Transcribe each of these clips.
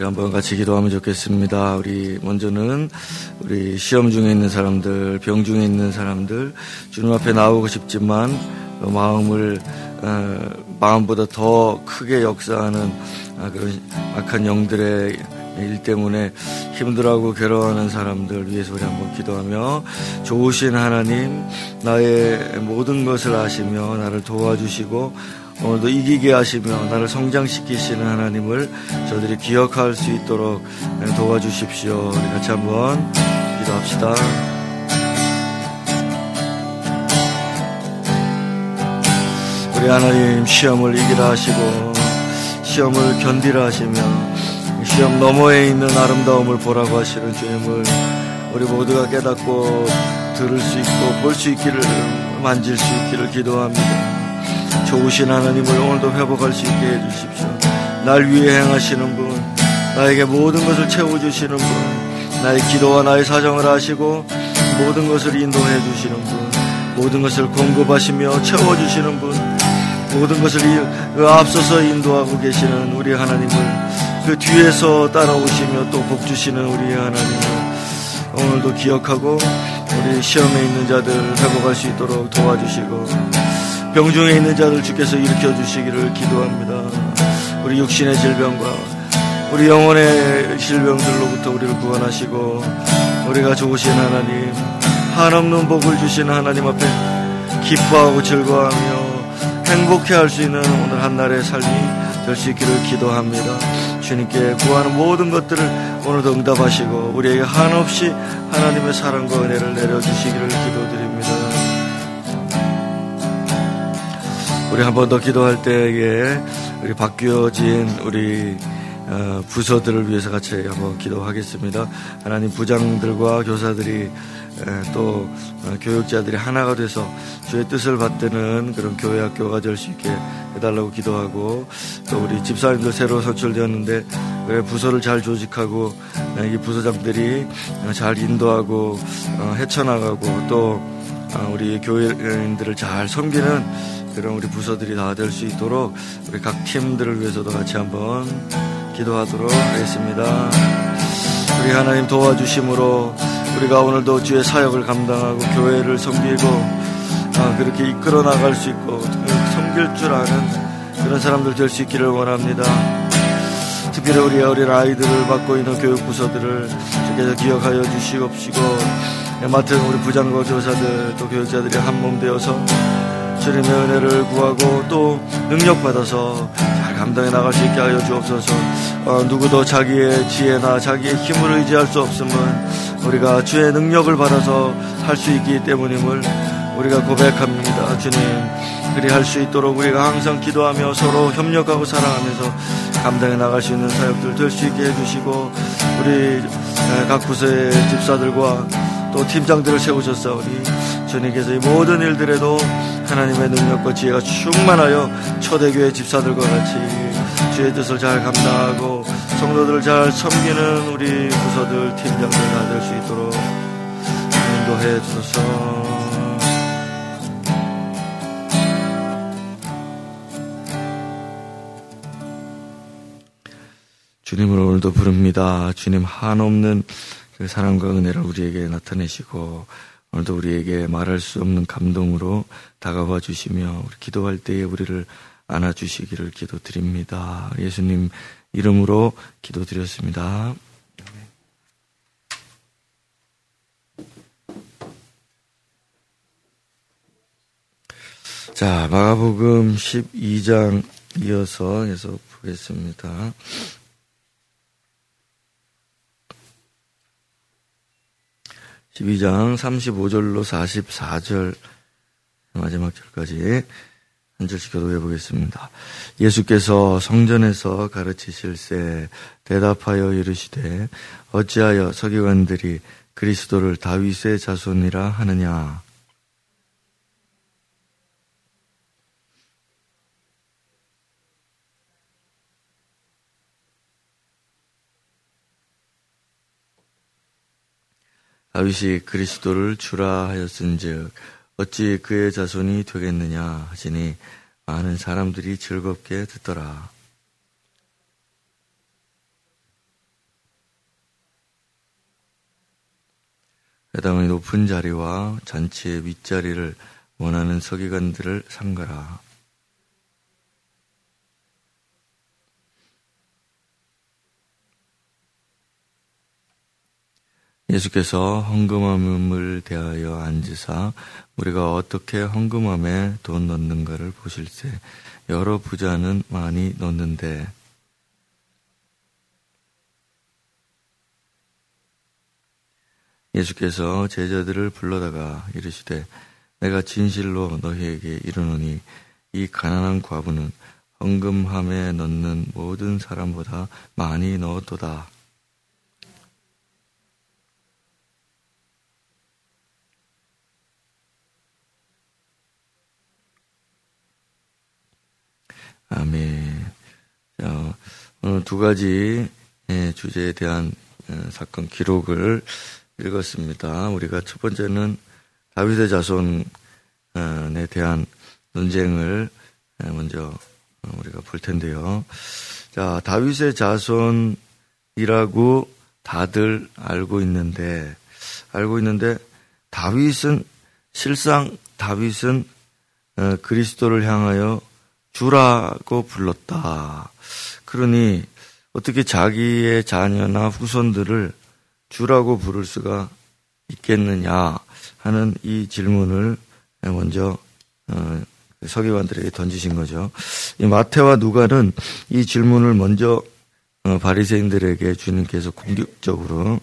우리 한번 같이 기도하면 좋겠습니다. 우리 먼저는 우리 시험 중에 있는 사람들, 병 중에 있는 사람들, 주님 앞에 나오고 싶지만 마음을 어, 마음보다 더 크게 역사하는 아, 그런 악한 영들의 일 때문에 힘들어하고 괴로워하는 사람들 위해서 우리 한번 기도하며 좋으신 하나님 나의 모든 것을 아시며 나를 도와주시고 오늘도 이기게 하시며 나를 성장시키시는 하나님을 저들이 기억할 수 있도록 도와주십시오. 우리 같이 한번 기도합시다. 우리 하나님 시험을 이기라 하시고 시험을 견디라 하시며 시험 너머에 있는 아름다움을 보라고 하시는 주님을 우리 모두가 깨닫고 들을 수 있고 볼 수 있기를 만질 수 있기를 기도합니다. 좋으신 하나님을 오늘도 회복할 수 있게 해주십시오. 날 위해 행하시는 분, 나에게 모든 것을 채워주시는 분, 나의 기도와 나의 사정을 아시고 모든 것을 인도해 주시는 분, 모든 것을 공급하시며 채워주시는 분, 모든 것을 그 앞서서 인도하고 계시는 우리 하나님을 그 뒤에서 따라오시며 또 복 주시는 우리 하나님을 오늘도 기억하고 우리 시험에 있는 자들 회복할 수 있도록 도와주시고 병중에 있는 자들 주께서 일으켜 주시기를 기도합니다. 우리 육신의 질병과 우리 영혼의 질병들로부터 우리를 구원하시고 우리가 좋으신 하나님 한없는 복을 주신 하나님 앞에 기뻐하고 즐거워하며 행복해 할 수 있는 오늘 한날의 삶이 될 수 있기를 기도합니다. 주님께 구하는 모든 것들을 오늘도 응답하시고 우리에게 한없이 하나님의 사랑과 은혜를 내려주시기를 기도드립니다. 우리 한 번 더 기도할 때에 우리 바뀌어진 우리 어, 부서들을 위해서 같이 한번 기도하겠습니다. 하나님 부장들과 교사들이 또 어, 교육자들이 하나가 돼서 주의 뜻을 받드는 그런 교회 학교가 될 수 있게 해달라고 기도하고 또 우리 집사님들 새로 선출되었는데 부서를 잘 조직하고 어, 이 부서장들이 잘 인도하고 헤쳐나가고 또 우리 교회인들을 잘 섬기는 그런 우리 부서들이 다 될 수 있도록 우리 각 팀들을 위해서도 같이 한번 기도하도록 하겠습니다. 우리 하나님 도와주심으로 우리가 오늘도 주의 사역을 감당하고 교회를 섬기고 아, 그렇게 이끌어 나갈 수 있고 섬길 줄 아는 그런 사람들 될 수 있기를 원합니다. 특별히 우리 어린 아이들을 맡고 있는 교육 부서들을 주께서 기억하여 주시옵시고 맡은 우리 부장과 교사들 또 교육자들이 한 몸 되어서 주님의 은혜를 구하고 또 능력 받아서 잘 감당해 나갈 수 있게 하여 주옵소서. 어, 누구도 자기의 지혜나 자기의 힘을 의지할 수 없음은 우리가 주의 능력을 받아서 할 수 있기 때문임을 우리가 고백합니다. 주님, 그리 할 수 있도록 우리가 항상 기도하며 서로 협력하고 사랑하면서 감당해 나갈 수 있는 사역들 될 수 있게 해주시고 우리 각 부서의 집사들과 또 팀장들을 세우셨사오니 주님께서 이 모든 일들에도 하나님의 능력과 지혜가 충만하여 초대교회 집사들과 같이 주의 뜻을 잘 감당하고 성도들을 잘 섬기는 우리 부서들 팀장들 다 될 수 있도록 인도해 주소서. 주님을 오늘도 부릅니다. 주님 한없는 그 사랑과 은혜를 우리에게 나타내시고 오늘도 우리에게 말할 수 없는 감동으로 다가와 주시며 우리 기도할 때에 우리를 안아 주시기를 기도드립니다. 예수님 이름으로 기도드렸습니다. 자, 마가복음 12장 이어서 계속 보겠습니다. 12장 35절로 44절 마지막 절까지 한 절씩 교도해 보겠습니다. 예수께서 성전에서 가르치실세 대답하여 이르시되 어찌하여 서기관들이 그리스도를 다윗의 자손이라 하느냐 아윗이 그리스도를 주라 하였은즉 어찌 그의 자손이 되겠느냐 하시니 많은 사람들이 즐겁게 듣더라. 회당의 높은 자리와 잔치의 윗자리를 원하는 서기관들을 삼가라. 예수께서 헌금함을 대하여 앉으사 우리가 어떻게 헌금함에 돈 넣는가를 보실세 여러 부자는 많이 넣는데 예수께서 제자들을 불러다가 이르시되 내가 진실로 너희에게 이르노니 이 가난한 과부는 헌금함에 넣는 모든 사람보다 많이 넣었도다. 아멘. 자, 오늘 두 가지 예, 주제에 대한 어, 사건 기록을 읽었습니다. 우리가 첫 번째는 다윗의 자손에 대한 논쟁을 예, 먼저 우리가 볼 텐데요. 자, 다윗의 자손이라고 다들 알고 있는데, 알고 있는데, 다윗은, 실상 다윗은 어, 그리스도를 향하여 주라고 불렀다. 그러니 어떻게 자기의 자녀나 후손들을 주라고 부를 수가 있겠느냐 하는 이 질문을 먼저 어, 서기관들에게 던지신 거죠. 이 마태와 누가는 이 질문을 먼저 어, 바리새인들에게 주님께서 공격적으로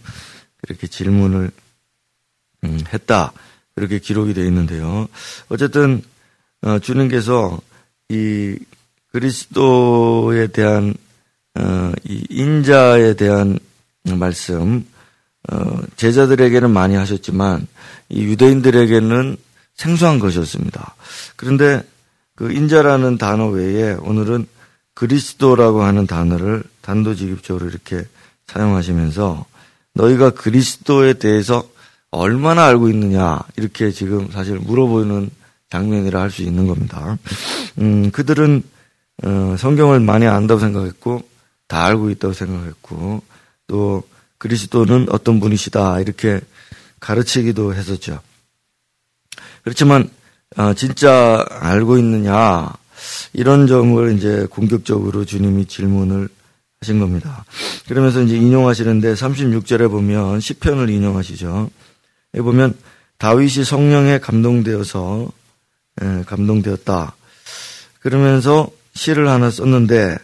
그렇게 질문을 음, 했다 그렇게 기록이 되어 있는데요. 어쨌든 어, 주님께서 이 그리스도에 대한 어, 이 인자에 대한 말씀 어, 제자들에게는 많이 하셨지만 이 유대인들에게는 생소한 것이었습니다. 그런데 그 인자라는 단어 외에 오늘은 그리스도라고 하는 단어를 단도직입적으로 이렇게 사용하시면서 너희가 그리스도에 대해서 얼마나 알고 있느냐 이렇게 지금 사실 물어보는 장면이라 할 수 있는 겁니다. 음, 그들은 어, 성경을 많이 안다고 생각했고 다 알고 있다고 생각했고 또 그리스도는 어떤 분이시다 이렇게 가르치기도 했었죠. 그렇지만 어, 진짜 알고 있느냐 이런 점을 이제 공격적으로 주님이 질문을 하신 겁니다. 그러면서 이제 인용하시는데 36절에 보면 시편을 인용하시죠. 보면 다윗이 성령에 감동되어서 예, 감동되었다. 그러면서 시를 하나 썼는데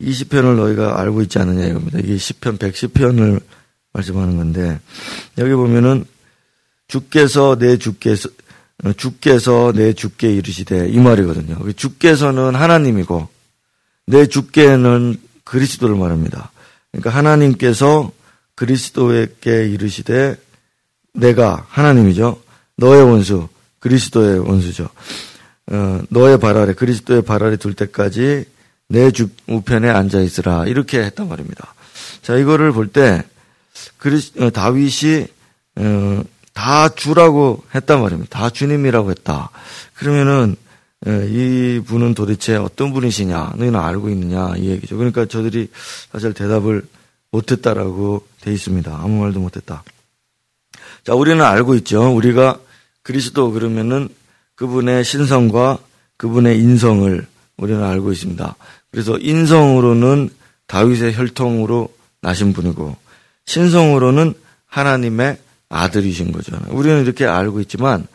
20편을 너희가 알고 있지 않느냐 이겁니다. 이게 10편, 110편을 말씀하는 건데 여기 보면은 주께서 내 주께서 주께서 내 주께 이르시되 이 말이거든요. 주께서는 하나님이고 내 주께는 그리스도를 말합니다. 그러니까 하나님께서 그리스도에게 이르시되 내가 하나님이죠. 너의 원수 그리스도의 원수죠. 어, 너의 발 아래 그리스도의 발 아래 둘 때까지 내 주, 우편에 앉아 있으라 이렇게 했단 말입니다. 자 이거를 볼 때 그리스 어, 다윗이 어, 다 주라고 했단 말입니다. 다 주님이라고 했다. 그러면은 어, 이 분은 도대체 어떤 분이시냐 너희는 알고 있느냐 이 얘기죠. 그러니까 저들이 사실 대답을 못했다라고 돼 있습니다. 아무 말도 못했다. 자 우리는 알고 있죠. 우리가 그리스도 그러면은 그분의 신성과 그분의 인성을 우리는 알고 있습니다. 그래서 인성으로는 다윗의 혈통으로 나신 분이고 신성으로는 하나님의 아들이신 거죠. 우리는 이렇게 알고 있지만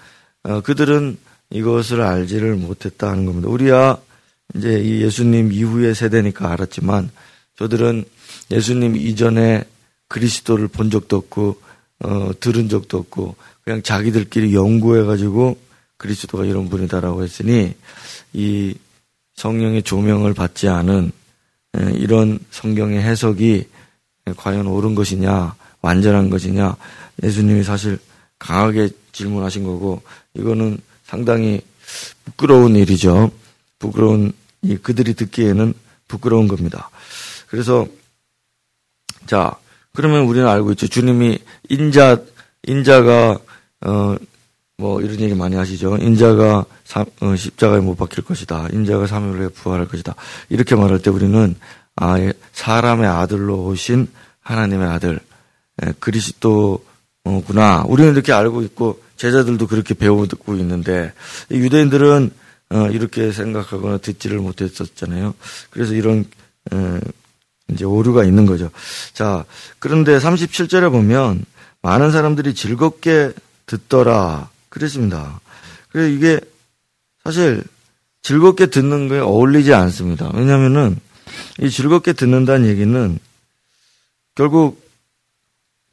어, 그들은 이것을 알지를 못했다 하는 겁니다. 우리야 이제 이 예수님 이후의 세대니까 알았지만 저들은 예수님 이전에 그리스도를 본 적도 없고 어, 들은 적도 없고 그냥 자기들끼리 연구해가지고 그리스도가 이런 분이다라고 했으니 이 성령의 조명을 받지 않은 이런 성경의 해석이 과연 옳은 것이냐, 완전한 것이냐, 예수님이 사실 강하게 질문하신 거고, 이거는 상당히 부끄러운 일이죠. 부끄러운, 그들이 듣기에는 부끄러운 겁니다. 그래서, 자, 그러면 우리는 알고 있죠. 주님이 인자, 인자가 어, 뭐 이런 얘기 많이 하시죠. 인자가 사, 어, 십자가에 못 박힐 것이다. 인자가 3일 후에 부활할 것이다. 이렇게 말할 때 우리는 아, 예, 사람의 아들로 오신 하나님의 아들 예, 그리스도를 구나. 우리는 이렇게 알고 있고 제자들도 그렇게 배우고 있는데 유대인들은 어, 이렇게 생각하거나 듣지를 못했었잖아요. 그래서 이런 어, 이제 오류가 있는 거죠. 자, 그런데 37절에 보면 많은 사람들이 즐겁게 듣더라. 그랬습니다. 그래서 이게 사실 즐겁게 듣는 거에 어울리지 않습니다. 왜냐면은 이 즐겁게 듣는다는 얘기는 결국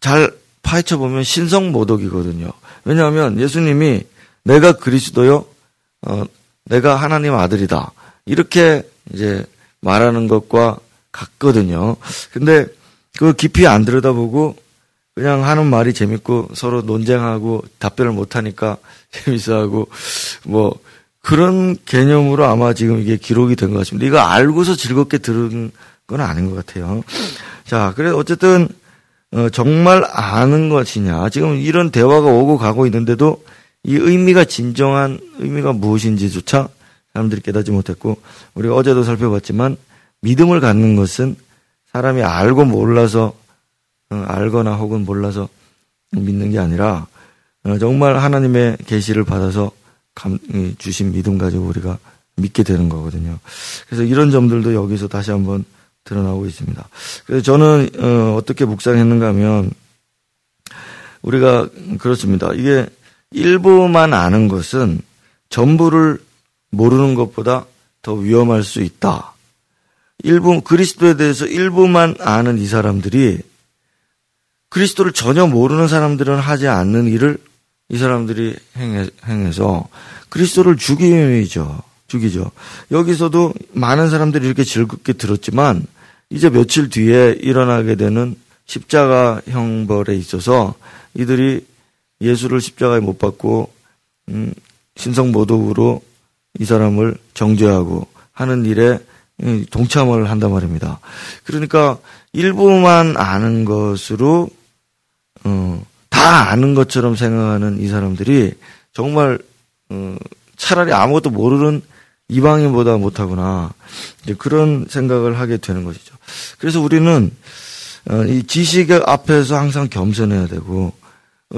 잘 파헤쳐 보면 신성 모독이거든요. 왜냐하면 예수님이 내가 그리스도요, 어, 내가 하나님 아들이다. 이렇게 이제 말하는 것과 같거든요. 근데 그 깊이 안 들여다보고 그냥 하는 말이 재밌고 서로 논쟁하고 답변을 못하니까 재밌어하고 뭐 그런 개념으로 아마 지금 이게 기록이 된 것 같습니다. 이거 알고서 즐겁게 들은 건 아닌 것 같아요. 자, 그래 어쨌든 어, 정말 아는 것이냐. 지금 이런 대화가 오고 가고 있는데도 이 의미가 진정한 의미가 무엇인지조차 사람들이 깨닫지 못했고 우리가 어제도 살펴봤지만 믿음을 갖는 것은 사람이 알고 몰라서 어, 알거나 혹은 몰라서 믿는 게 아니라 어, 정말 하나님의 계시를 받아서 주신 믿음 가지고 우리가 믿게 되는 거거든요. 그래서 이런 점들도 여기서 다시 한번 드러나고 있습니다. 그래서 저는 어, 어떻게 묵상했는가 하면 우리가 그렇습니다. 이게 일부만 아는 것은 전부를 모르는 것보다 더 위험할 수 있다. 일부 그리스도에 대해서 일부만 아는 이 사람들이 그리스도를 전혀 모르는 사람들은 하지 않는 일을 이 사람들이 행해, 행해 서 그리스도를 죽이죠. 죽이죠. 여기서도 많은 사람들이 이렇게 즐겁게 들었지만 이제 며칠 뒤에 일어나게 되는 십자가 형벌에 있어서 이들이 예수를 십자가에 못 박고 음, 신성모독으로 이 사람을 정죄하고 하는 일에 동참을 한단 말입니다. 그러니까 일부만 아는 것으로 어, 다 아는 것처럼 생각하는 이 사람들이 정말 어, 차라리 아무것도 모르는 이방인보다 못하구나 그런 생각을 하게 되는 것이죠. 그래서 우리는 어, 이 지식 앞에서 항상 겸손해야 되고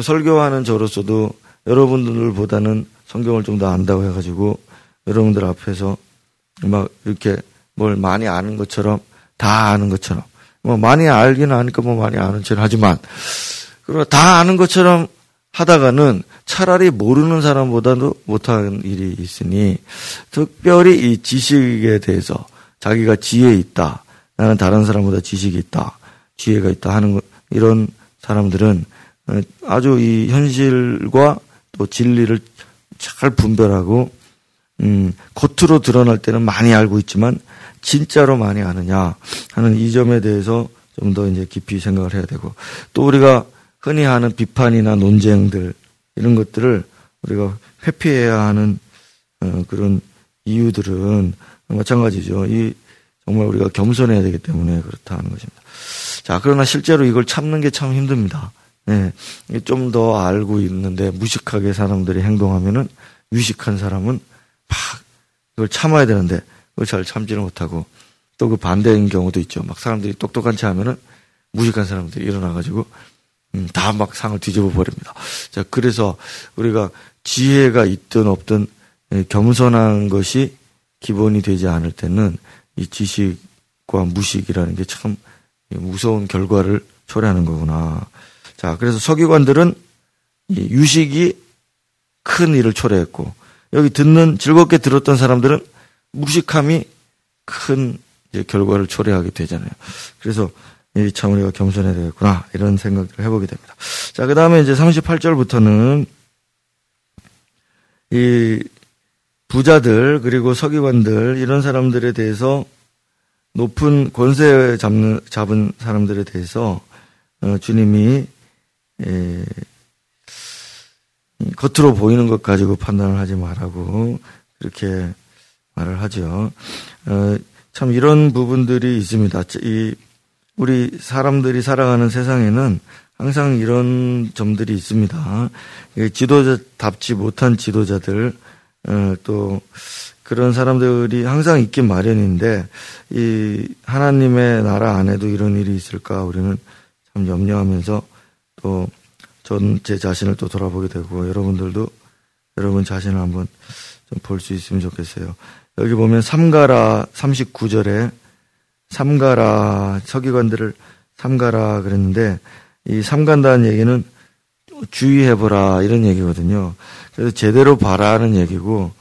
설교하는 저로서도 여러분들보다는 성경을 좀 더 안다고 해가지고 여러분들 앞에서 막 이렇게 뭘 많이 아는 것처럼 다 아는 것처럼 뭐 많이 알기는 아니까 뭐 많이 아는 척 하지만 그러나 다 아는 것처럼 하다가는 차라리 모르는 사람보다도 못하는 일이 있으니 특별히 이 지식에 대해서 자기가 지혜 있다. 나는 다른 사람보다 지식이 있다. 지혜가 있다 하는 이런 사람들은 아주 이 현실과 또 진리를 잘 분별하고 음, 겉으로 드러날 때는 많이 알고 있지만 진짜로 많이 아느냐 하는 이 점에 대해서 좀 더 이제 깊이 생각을 해야 되고 또 우리가 흔히 하는 비판이나 논쟁들 이런 것들을 우리가 회피해야 하는 어, 그런 이유들은 마찬가지죠. 이 정말 우리가 겸손해야 되기 때문에 그렇다 하는 것입니다. 자, 그러나 실제로 이걸 참는 게 참 힘듭니다. 네, 좀더 알고 있는데 무식하게 사람들이 행동하면은 유식한 사람은 막 이걸 참아야 되는데 잘 참지를 못하고 또 그 반대인 경우도 있죠. 막 사람들이 똑똑한 체 하면은 무식한 사람들이 일어나가지고 음, 다 막 상을 뒤집어 버립니다. 자, 그래서 우리가 지혜가 있든 없든 예, 겸손한 것이 기본이 되지 않을 때는 이 지식과 무식이라는 게 참 무서운 결과를 초래하는 거구나. 자, 그래서 서기관들은 이 유식이 큰 일을 초래했고 여기 듣는 즐겁게 들었던 사람들은 무식함이 큰 결과를 초래하게 되잖아요. 그래서 참 우리가 겸손해야 되겠구나 이런 생각을 해보게 됩니다. 자, 그 다음에 이제 38절부터는 이 부자들 그리고 서기관들 이런 사람들에 대해서 높은 권세 잡는 잡은 사람들에 대해서 어, 주님이 에, 겉으로 보이는 것 가지고 판단을 하지 말라고 그렇게 말을 하죠. 어, 참 이런 부분들이 있습니다. 이 우리 사람들이 살아가는 세상에는 항상 이런 점들이 있습니다. 지도자답지 못한 지도자들 어, 또 그런 사람들이 항상 있긴 마련인데 이 하나님의 나라 안에도 이런 일이 있을까 우리는 참 염려하면서 또 전 제 자신을 또 돌아보게 되고 여러분들도 여러분 자신을 한번 좀 볼 수 있으면 좋겠어요. 여기 보면 삼가라 39절에 삼가라 서기관들을 삼가라 그랬는데 이 삼간다는 얘기는 주의해보라 이런 얘기거든요. 그래서 제대로 봐라는 얘기고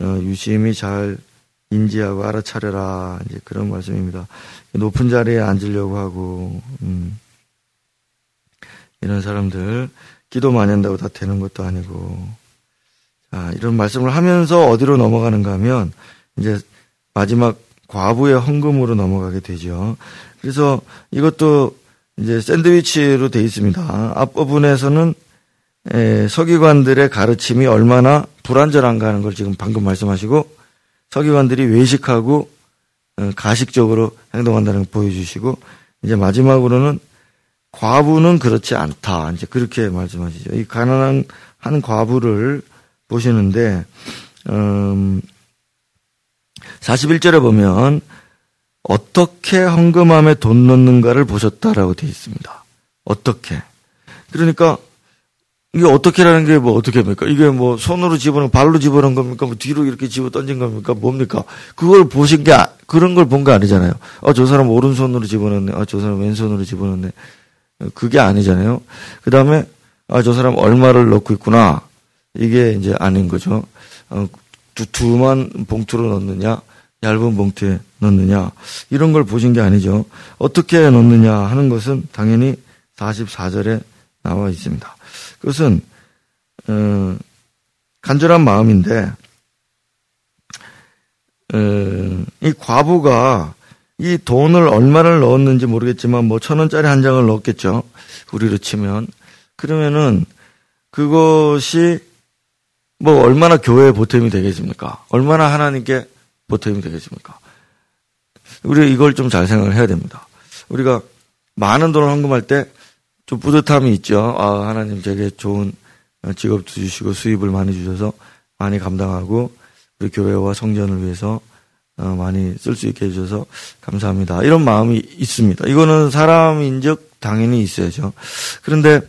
어, 유심히 잘 인지하고 알아차려라 이제 그런 말씀입니다. 높은 자리에 앉으려고 하고 음, 이런 사람들 기도 많이 한다고 다 되는 것도 아니고 자 이런 말씀을 하면서 어디로 넘어가는가 하면 이제 마지막 과부의 헌금으로 넘어가게 되죠. 그래서 이것도 이제 샌드위치로 돼 있습니다. 앞부분에서는 에, 서기관들의 가르침이 얼마나 불완전한가 하는 걸 지금 방금 말씀하시고 서기관들이 외식하고 어, 가식적으로 행동한다는 걸 보여주시고 이제 마지막으로는 과부는 그렇지 않다. 이제 그렇게 말씀하시죠. 이 가난한 한 과부를 보시는데 음, 41절에 보면 어떻게 헌금함에 돈 넣는가를 보셨다라고 되어 있습니다. 어떻게. 그러니까 이게 어떻게라는 게 뭐 어떻게 합니까? 이게 뭐 손으로 집어넣은 발로 집어넣은 겁니까? 뭐 뒤로 이렇게 집어 던진 겁니까? 뭡니까? 그걸 보신 게 아, 그런 걸본거 아니잖아요. 아, 저 사람 오른손으로 집어넣네. 아, 저 사람 왼손으로 집어넣네. 그게 아니잖아요. 그 다음에 아, 저 사람 얼마를 넣고 있구나. 이게 이제 아닌 거죠. 어, 두, 두만 봉투로 넣느냐, 얇은 봉투에 넣느냐, 이런 걸 보신 게 아니죠. 어떻게 넣느냐 하는 것은 당연히 44절에 나와 있습니다. 그것은 어, 간절한 마음인데 어, 이 과부가 이 돈을 얼마를 넣었는지 모르겠지만 뭐 천 원짜리 한 장을 넣었겠죠. 우리로 치면 그러면은 그것이 뭐 얼마나 교회에 보탬이 되겠습니까? 얼마나 하나님께 보탬이 되겠습니까? 우리 이걸 좀 잘 생각을 해야 됩니다. 우리가 많은 돈을 헌금할 때 좀 뿌듯함이 있죠. 아, 하나님 제게 좋은 직업도 주시고 수입을 많이 주셔서 많이 감당하고 우리 교회와 성전을 위해서 어, 많이 쓸 수 있게 해주셔서 감사합니다. 이런 마음이 있습니다. 이거는 사람인적 당연히 있어야죠. 그런데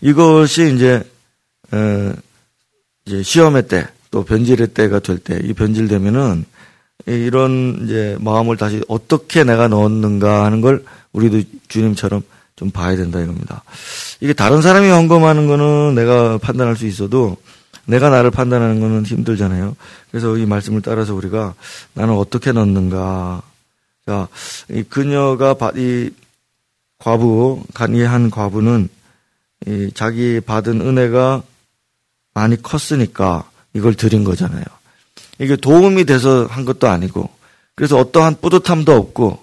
이것이 이제 어, 이제 시험의 때 또 변질의 때가 될 때 이 변질되면은 이런 이제 마음을 다시 어떻게 내가 넣었는가 하는 걸 우리도 주님처럼 좀 봐야 된다 이겁니다. 이게 다른 사람이 헌금하는 거는 내가 판단할 수 있어도 내가 나를 판단하는 거는 힘들잖아요. 그래서 이 말씀을 따라서 우리가 나는 어떻게 넣는가. 자, 이 그녀가 이 과부, 간이한 과부는 이 자기 받은 은혜가 많이 컸으니까 이걸 드린 거잖아요. 이게 도움이 돼서 한 것도 아니고, 그래서 어떠한 뿌듯함도 없고,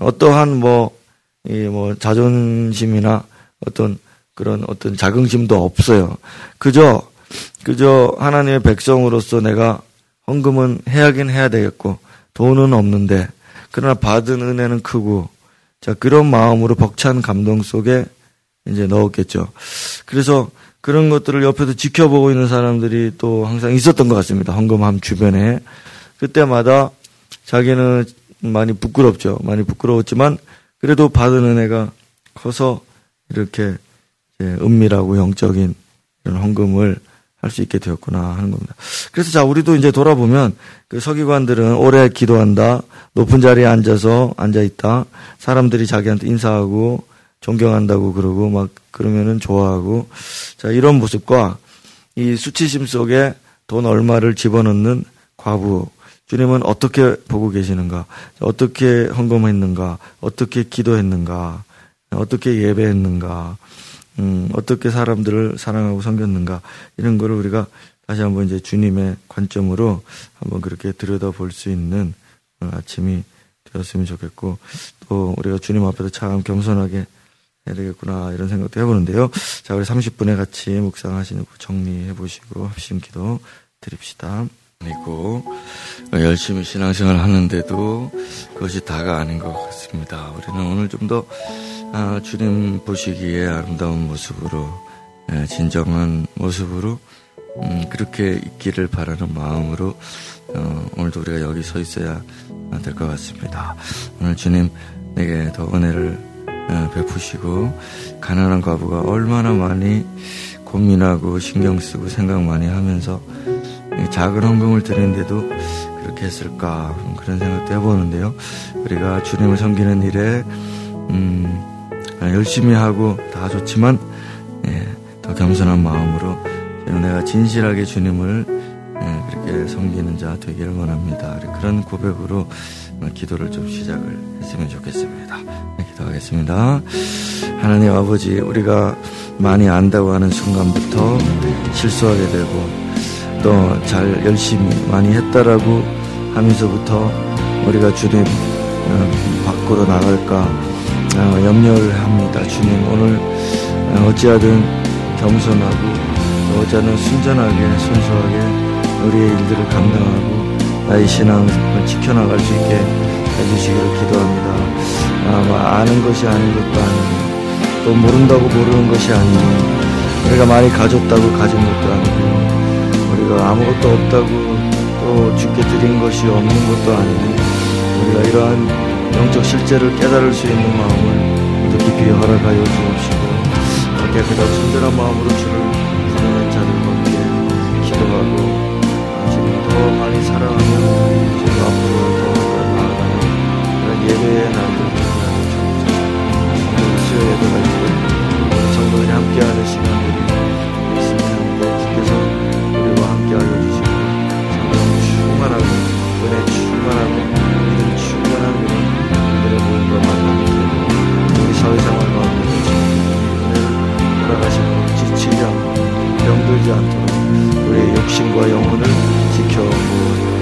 어떠한 뭐, 이 뭐 자존심이나 어떤 그런 어떤 자긍심도 없어요. 그저 그저 하나님의 백성으로서 내가 헌금은 해야긴 해야 되겠고 돈은 없는데 그러나 받은 은혜는 크고 자 그런 마음으로 벅찬 감동 속에 이제 넣었겠죠. 그래서 그런 것들을 옆에서 지켜보고 있는 사람들이 또 항상 있었던 것 같습니다. 헌금함 주변에 그때마다 자기는 많이 부끄럽죠. 많이 부끄러웠지만 그래도 받은 은혜가 커서 이렇게 은밀하고 영적인 이런 헌금을 할 수 있게 되었구나 하는 겁니다. 그래서 자, 우리도 이제 돌아보면 그 서기관들은 오래 기도한다, 높은 자리에 앉아서 앉아 있다, 사람들이 자기한테 인사하고 존경한다고 그러고 막 그러면은 좋아하고 자, 이런 모습과 이 수치심 속에 돈 얼마를 집어넣는 과부 주님은 어떻게 보고 계시는가? 어떻게 헌금했는가? 어떻게 기도했는가? 어떻게 예배했는가? 음, 어떻게 사람들을 사랑하고 섬겼는가? 이런 거를 우리가 다시 한번 이제 주님의 관점으로 한번 그렇게 들여다볼 수 있는 아침이 되었으면 좋겠고 또 우리가 주님 앞에서 참 겸손하게 해야 되겠구나 이런 생각도 해보는데요. 자, 우리 30분에 같이 묵상하시는 거 정리해 보시고 합심 기도 드립시다. 아니고 열심히 신앙생활 하는데도 그것이 다가 아닌 것 같습니다. 우리는 오늘 좀더 아, 주님 보시기에 아름다운 모습으로 예, 진정한 모습으로 음, 그렇게 있기를 바라는 마음으로 어, 오늘도 우리가 여기 서 있어야 될 것 같습니다. 오늘 주님 내게 더 은혜를 어, 베푸시고 가난한 과부가 얼마나 많이 고민하고 신경 쓰고 생각 많이 하면서 작은 헌금을 드리는데도 그렇게 했을까 그런 생각도 해보는데요. 우리가 주님을 섬기는 일에 음, 열심히 하고 다 좋지만 예, 더 겸손한 마음으로 내가 진실하게 주님을 예, 그렇게 섬기는 자 되기를 원합니다. 그런 고백으로 기도를 좀 시작을 했으면 좋겠습니다. 네, 기도하겠습니다. 하나님 아버지, 우리가 많이 안다고 하는 순간부터 실수하게 되고 또 잘 열심히 많이 했다라고 하면서부터 우리가 주님 어, 밖으로 나갈까 어, 염려를 합니다. 주님 오늘 어, 어찌하든 겸손하고 어찌하든 순전하게 순수하게 우리의 일들을 감당하고 나의 신앙을 지켜나갈 수 있게 해주시기를 기도합니다. 아, 뭐 아는 것이 아닌 것도 아니고 또 모른다고 모르는 것이 아니고 우리가 많이 가졌다고 가진 것도 아니고 우리가 아무것도 없다고 또 주께 드린 것이 없는 것도 아니고 우리가 이러한 영적 실제를 깨달을 수 있는 마음을 더 깊이 허락하여 주옵시고 깨끗한 순전한 마음으로 주를 부르는 자들과 함께 기도하고 지금 더 많이 사랑하며 지금 앞으로 예배에 나오는 하나님 정성 수요 예배가 있고 성도들이 함께하는 시간들이 있습니다. 주께서 우리와 함께 알려주시고 성령 충만하고 은혜 충만하고 믿음 충만하고 그들의 모임과 만남이 우리 사회생활 가운데 오늘 돌아가시고 지치지 않고 병들지 않도록 우리의 욕심과 영혼을 지켜보아